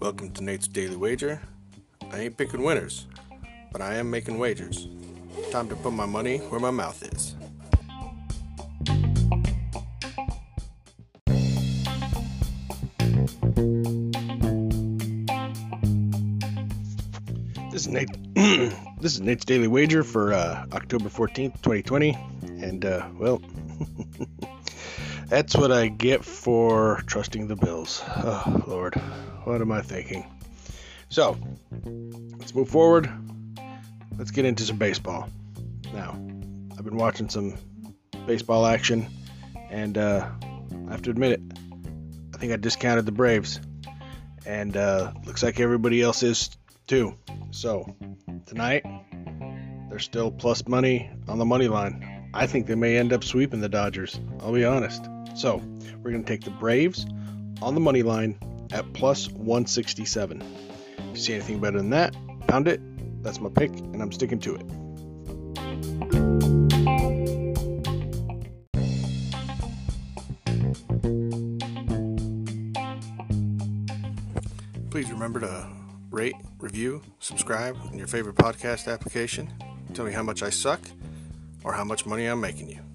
Welcome to Nate's Daily Wager. I ain't picking winners, but I am making wagers. Time to put my money where my mouth is. This is Nate. this is Nate's Daily Wager for uh, October 14th, 2020. And, uh, well, that's what I get for trusting the Bills. Oh, Lord. What am I thinking? So, let's move forward. Let's get into some baseball. Now, I've been watching some baseball action, and uh, I have to admit it. I think I discounted the Braves, and uh, looks like everybody else is too. So, tonight, they're still plus money on the money line. I think they may end up sweeping the Dodgers. I'll be honest. So, we're going to take the Braves on the money line at plus 167. If you see anything better than that, pound it. That's my pick, and I'm sticking to it. Please remember to rate, review, subscribe in your favorite podcast application. Tell me how much I suck or how much money I'm making you.